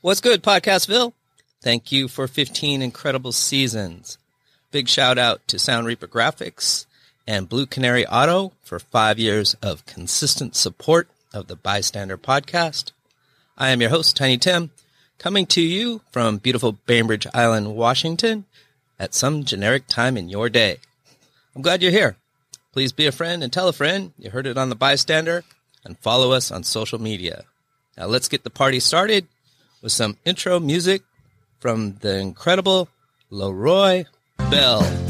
What's good, Podcastville? Thank you for 15 incredible seasons. Big shout out to Sound Reprographics and Blue Canary Auto for five years of consistent support of the Bystander podcast. I am your host, Tiny Tim, coming to you from beautiful Bainbridge Island, Washington at some generic time in your day. I'm glad you're here. Please be a friend and tell a friend you heard it on the Bystander and follow us on social media. Now let's get the party started with some intro music from the incredible LeRoy Bell.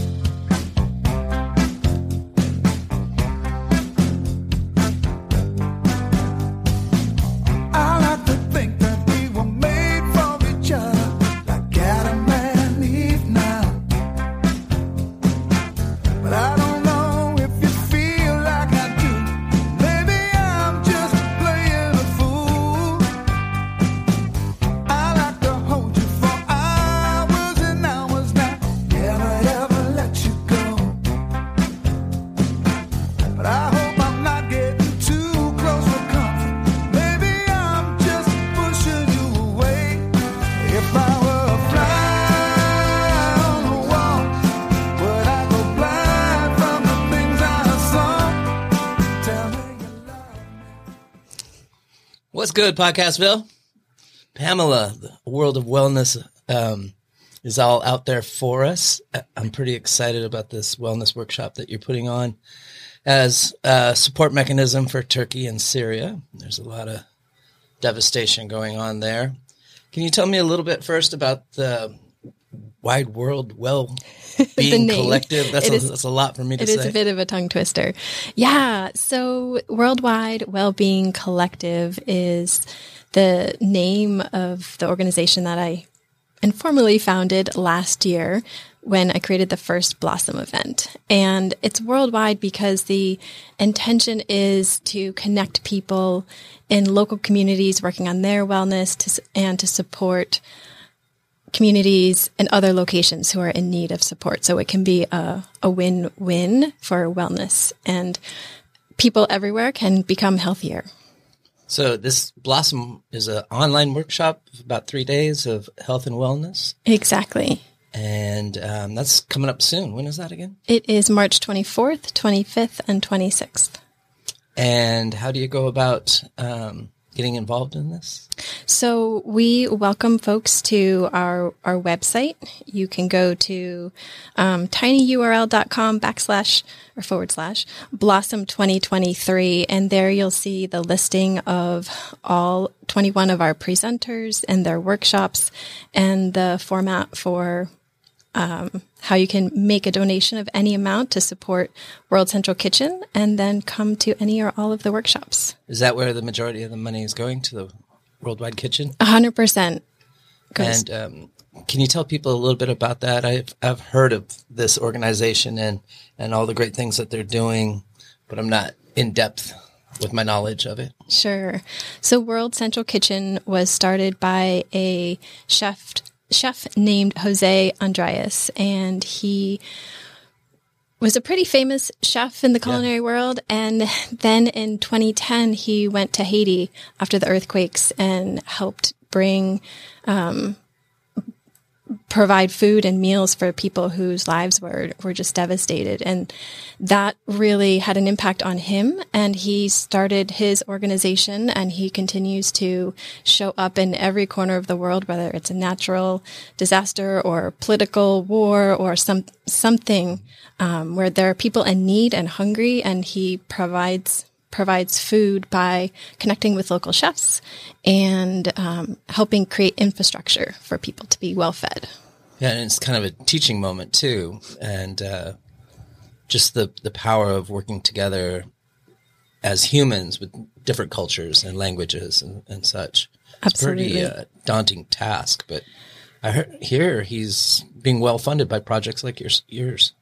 What's good, Podcastville? Pamela, the world of wellness um, is all out there for us. I- I'm pretty excited about this wellness workshop that you're putting on as a support mechanism for Turkey and Syria. There's a lot of devastation going on there. Can you tell me a little bit first about the Wide World Well Being. Collective? That's It a, is- that's a lot for me to It say. is a bit of a tongue twister. Yeah. So Worldwide Wellbeing Collective is the name of the organization that I informally founded last year when I created the first Blossom event. And it's worldwide because the intention is to connect people in local communities working on their wellness to, and to support communities and other locations who are in need of support. So it can be a, a win-win for wellness and people everywhere can become healthier. So this Blossom is an online workshop of about three days of health and wellness. Exactly. And um, that's coming up soon. When is that again? It is March 24th, 25th, and 26th. And how do you go about um, getting involved in this? So we welcome folks to our, our website. You can go to um, tinyurl.com backslash or forward slash blossom 2023. And there you'll see the listing of all 21 of our presenters and their workshops and the format for um, how you can make a donation of any amount to support World Central Kitchen and then come to any or all of the workshops. Is that where the majority of the money is going to the Worldwide Kitchen? 100% goes And um, can you tell people a little bit about that? I've I've heard of this organization and and all the great things that they're doing, but I'm not in depth with my knowledge of it. Sure. So World Central Kitchen was started by a chef chef named José Andrés and he was a pretty famous chef in the culinary world. And then in 2010 he went to Haiti after the earthquakes and helped bring um, provide food and meals for people whose lives were were just devastated. And that really had an impact on him. And he started his organization and he continues to show up in every corner of the world whether it's a natural disaster or political war or some something um, where there are people in need and hungry and he provides provides food by connecting with local chefs and um, helping create infrastructure for people to be well fed. Yeah, and it's kind of a teaching moment too, and uh, just the the power of working together as humans with different cultures and languages and, and such. It's a pretty Absolutely. uh, daunting task, but I heard, hear he's being well funded by projects like yours. yours.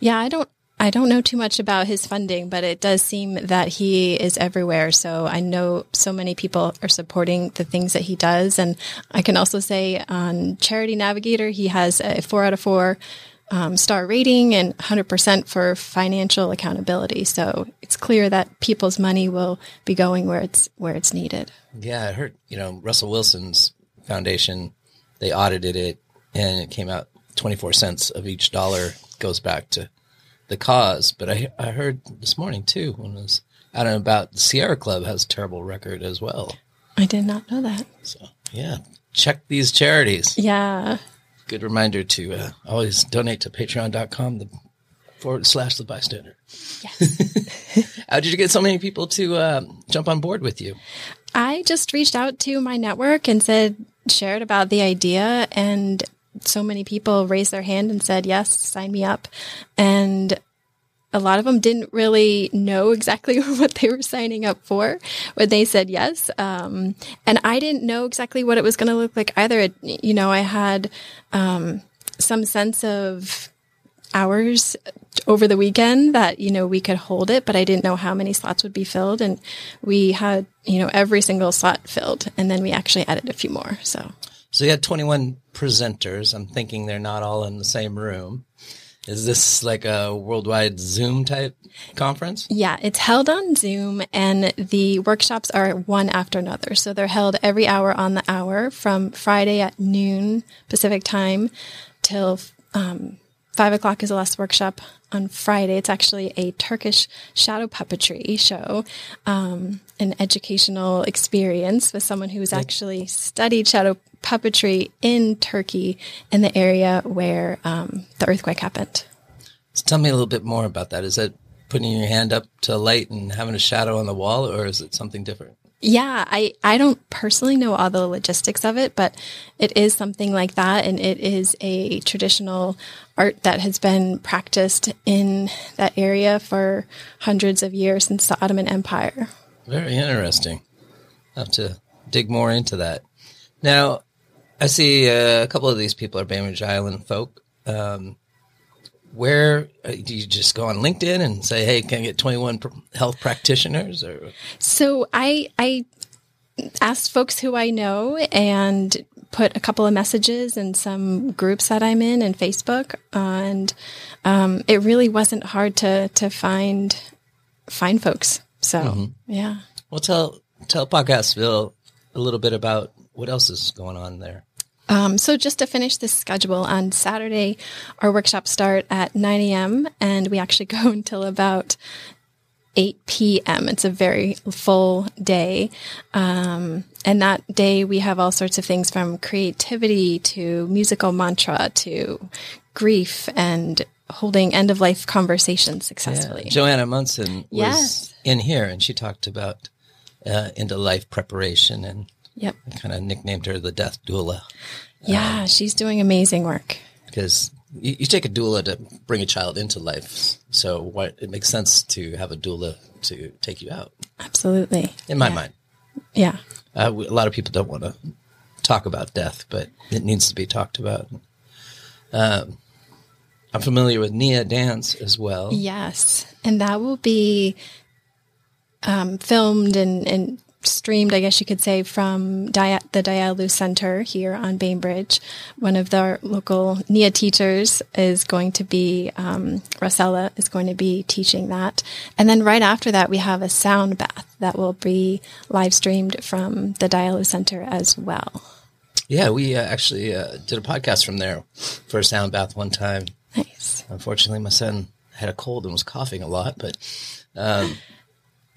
Yeah, I don't I don't know too much about his funding, but it does seem that he is everywhere. So I know so many people are supporting the things that he does. And I can also say on Charity Navigator, he has a four out of four um, star rating and 100% for financial accountability. So it's clear that people's money will be going where it's where it's needed. Yeah, I heard you know Russell Wilson's Foundation. They audited it, and it came out 24 cents of each dollar goes back to the cause. But I I heard this morning too when I was out and about. The Sierra Club has a terrible record as well. I did not know that. So yeah, check these charities. Yeah. Good reminder to uh, always donate to patreon.com the forward slash the bystander. Yes. How did you get so many people to uh, jump on board with you? I just reached out to my network and said, shared about the idea, and so many people raised their hand and said, yes, sign me up. And a lot of them didn't really know exactly what they were signing up for when they said yes. Um, and I didn't know exactly what it was going to look like either. It, you know, I had um, some sense of hours over the weekend that you know we could hold it but i didn't know how many slots would be filled and we had you know every single slot filled and then we actually added a few more so So you had 21 presenters. I'm thinking they're not all in the same room. Is this like a worldwide Zoom type conference? yeah it's held on zoom and the workshops are one after another so they're held every hour on the hour from friday at noon pacific time till um, five o'clock is the last workshop on Friday. It's actually a Turkish shadow puppetry show, um, an educational experience with someone who's actually studied shadow puppetry in Turkey in the area where um, the earthquake happened. So tell me a little bit more about that. Is that putting your hand up to light and having a shadow on the wall, or is it something different? Yeah, I, I don't personally know all the logistics of it, but it is something like that. And it is a traditional art that has been practiced in that area for hundreds of years since the Ottoman Empire. Very interesting. I'll have to dig more into that. Now, I see uh, a couple of these people are Bainbridge Island folk. Um, where uh, do you just go on LinkedIn and say, "Hey, can I get 21 pr- health practitioners?" Or So I, I asked folks who I know and put a couple of messages in some groups that I'm in and Facebook. And um, it really wasn't hard to, to find, find folks. So yeah. well, tell tell Podcastville a little bit about what else is going on there. Um, so just to finish this schedule on Saturday, our workshops start at 9 a.m. and we actually go until about 8 p.m. It's a very full day. Um, and that day we have all sorts of things from creativity to musical mantra to grief and holding end of life conversations successfully. Joanna Munson was Yes. in here, and she talked about uh, into life preparation, and Yep. kind of nicknamed her the death doula Yeah, she's doing amazing work. because you, you take a doula to bring a child into life. So what it makes sense to have a doula to take you out, Absolutely. in my Yeah. mind. Yeah. Uh, we- a lot of people don't want to talk about death, but it needs to be talked about. Um, I'm familiar with Nia Dance as well. Yes, and that will be um, filmed and, and streamed, I guess you could say, from Dia- the Dialu Center here on Bainbridge. One of the local NIA teachers is going to be, um, Rosella is going to be teaching that. And then right after that, we have a sound bath that will be live streamed from the Dialu Center as well. Yeah, we uh, actually uh, did a podcast from there for a sound bath one time. Nice. Unfortunately, my son had a cold and was coughing a lot, but um,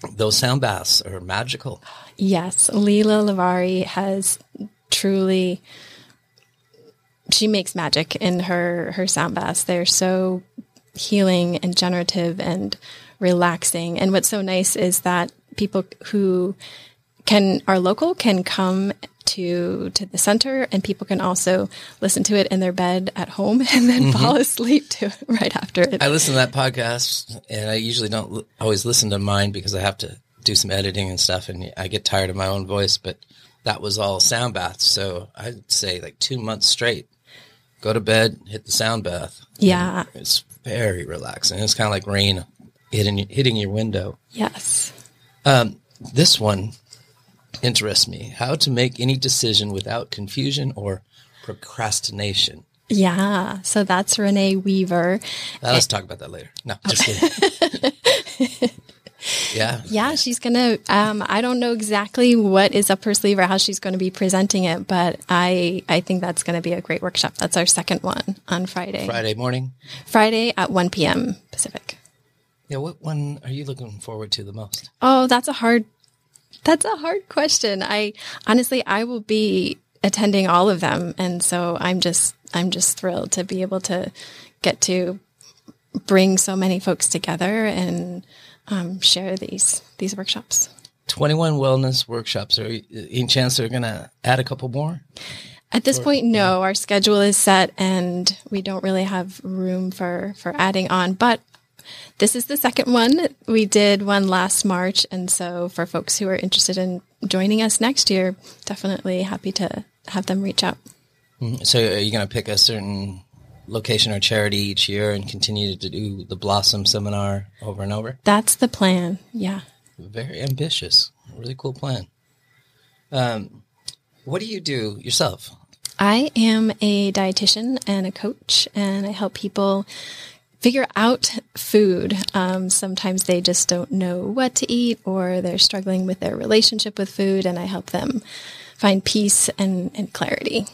those sound baths are magical. Yes, Leela Lavari has truly she makes magic in her her sound baths. They're so healing and generative and relaxing. And what's so nice is that people who can are local can come to to the center and people can also listen to it in their bed at home and then mm-hmm. fall asleep to it right after it. I listen to that podcast, and I usually don't l- always listen to mine because I have to do some editing and stuff, and I get tired of my own voice. But that was all sound baths, so I'd say like two months straight. Go to bed, hit the sound bath. yeah. It's very relaxing. It's kind of like rain hitting hitting your window. Yes. Um, this one interests me. How to make any decision without confusion or procrastination. Yeah. So that's Renee Weaver. Uh, let's talk about that later. No, just kidding. Yeah. Yeah, she's gonna. Um, I don't know exactly what is up her sleeve or how she's going to be presenting it, but I I think that's going to be a great workshop. That's our second one on Friday. Friday morning. Friday at one p.m. Pacific. Yeah. What one are you looking forward to the most? Oh, that's a hard. That's a hard question. I honestly, I will be attending all of them, and so I'm just I'm just thrilled to be able to get to bring so many folks together and um, share these these workshops. 21 wellness workshops. Are any chance they're going to add a couple more? At this point, no. Our schedule is set, and we don't really have room for for adding on. But this is the second one. We did one last March, and so for folks who are interested in joining us next year, definitely happy to have them reach out. So are you going to pick a certain location or charity each year and continue to do the Blossom seminar over and over? That's the plan. Yeah. Very ambitious. Really cool plan. Um, what do you do yourself? I am a dietitian and a coach, and I help people figure out food. Um, sometimes they just don't know what to eat, or they're struggling with their relationship with food, and I help them find peace and, and clarity.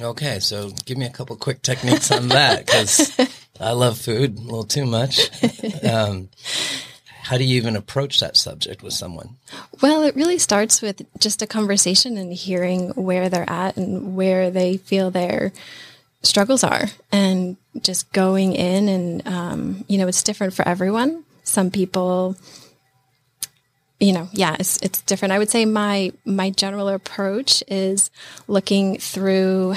Okay, so give me a couple quick techniques on that because I love food a little too much. Um, how do you even approach that subject with someone? Well, it really starts with just a conversation and hearing where they're at and where they feel their struggles are, and just going in and um, you know it's different for everyone. Some people, you know, yeah, it's it's different. I would say my my general approach is looking through.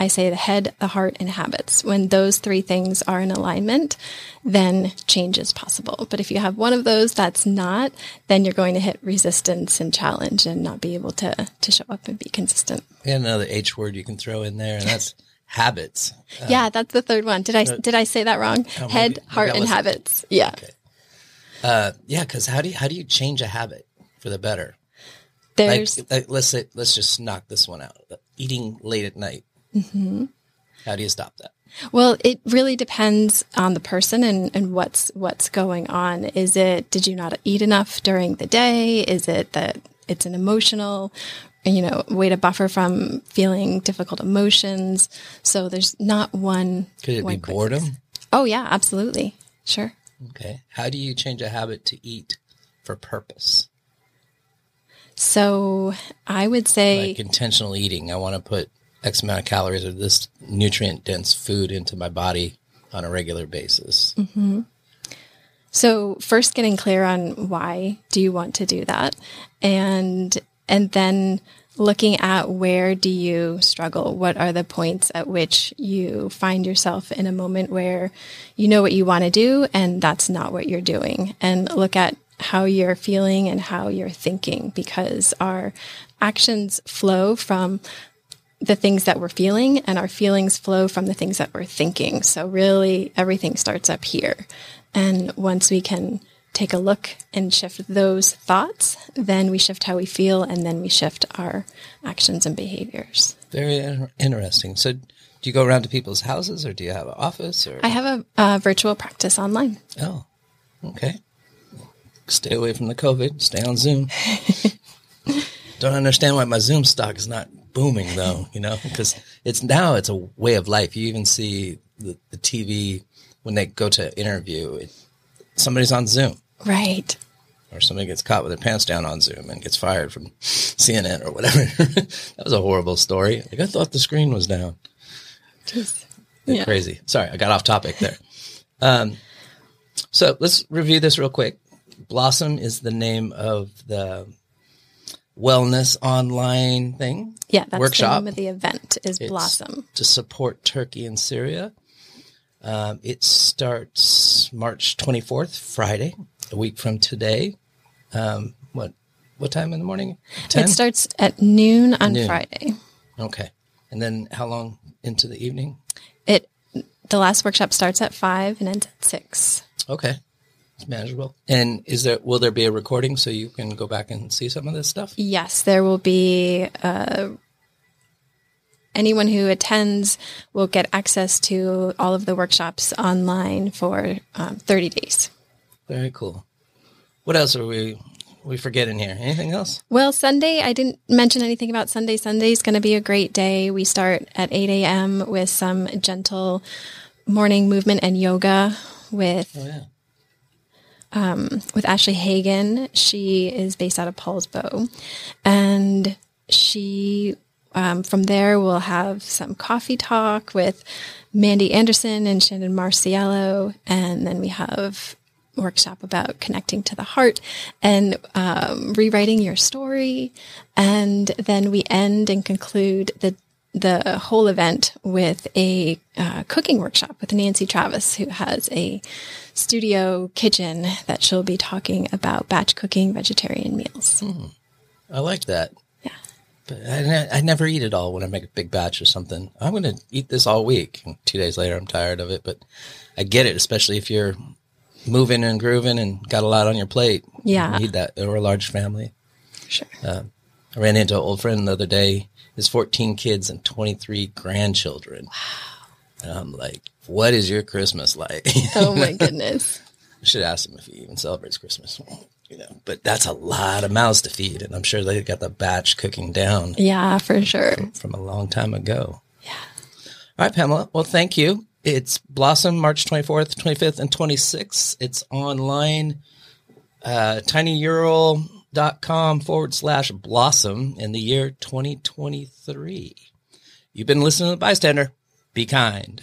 I say the head, the heart, and habits. When those three things are in alignment, then change is possible. But if you have one of those that's not, then you're going to hit resistance and challenge and not be able to to show up and be consistent. We had another H word you can throw in there, and that's habits. yeah, that's the third one. Did I did I say that wrong? maybe- Head, maybe heart, I and habits. Yeah. Uh, yeah, because how do you how do you change a habit for the better? Like, There's like, let's say let's just knock this one out. Eating late at night. Mm-hmm. How do you stop that? Well, it really depends on the person and, and what's what's going on. Is it did you not eat enough during the day? Is it that it's an emotional, you know, way to buffer from feeling difficult emotions? So there's not one. Could it one be boredom? fix. Oh yeah, absolutely, sure. Okay. How do you change a habit to eat for purpose? So I would say Like intentional eating. I want to put X amount of calories of this nutrient dense food into my body on a regular basis. Mm-hmm. So first getting clear on why do you want to do that? And and then looking at where do you struggle? What are the points at which you find yourself in a moment where you know what you want to do and that's not what you're doing? And look at how you're feeling and how you're thinking because our actions flow from the things that we're feeling and our feelings flow from the things that we're thinking. So really everything starts up here. And once we can take a look and shift those thoughts, then we shift how we feel and then we shift our actions and behaviors. Very in- interesting. So, do you go around to people's houses, or do you have an office? Or I have a, uh virtual practice online. oh, okay. Stay away from the COVID. Stay on Zoom. Don't understand why my Zoom stock is not booming though. You know, because it's now it's a way of life. You even see the, the TV when they go to interview. It, somebody's on Zoom. Right. or somebody gets caught with their pants down on Zoom and gets fired from CNN or whatever. that was a horrible story. Like I thought the screen was down. They're Yeah. Crazy. Sorry, I got off topic there. Um, so let's review this real quick. Blossom is the name of the wellness online thing. Yeah, that's workshop the name of the event is It's Blossom. to support Turkey and Syria. Um, it starts March 24th, Friday, a week from today. Um, what what time in the morning? 10? It starts at noon on Noon. Friday. Okay. And then how long into the evening? It the last workshop starts at five and ends at six. Okay. It's manageable. And is there will there be a recording so you can go back and see some of this stuff? Yes, there will be. Uh, anyone who attends will get access to all of the workshops online for um, 30 days. Very cool. What else are we we forgetting here? Anything else? Well, Sunday, I didn't mention anything about Sunday. Sunday is going to be a great day. We start at 8 a.m. with some gentle morning movement and yoga with Oh yeah. with Ashley Hagen. She is based out of Poulsbo, and she um, from there we'll have some coffee talk with Mandy Anderson and Shannon Marciello, and then we have workshop about connecting to the heart and um, rewriting your story, and then we end and conclude the the whole event with a uh, cooking workshop with Nancy Travis, who has a studio kitchen that she'll be talking about batch cooking vegetarian meals. I like that. I, I never eat it all when I make a big batch or something. I'm going to eat this all week. And two days later, I'm tired of it. But I get it, especially if you're moving and grooving and got a lot on your plate. Yeah. You need that. Or a large family. Sure. Uh, I ran into an old friend the other day. His 14 kids and 23 grandchildren. Wow. And I'm like, what is your Christmas like? Oh my goodness. I should ask him if he even celebrates Christmas. You know, but that's a lot of mouths to feed, and I'm sure they got the batch cooking down Yeah, for sure. from a long time ago. Yeah. All right, Pamela. Well, thank you. It's Blossom March 24th, 25th, and 26th. It's online, uh, tinyurl.com forward slash blossom in the year 2023. You've been listening to the bystander. Be kind.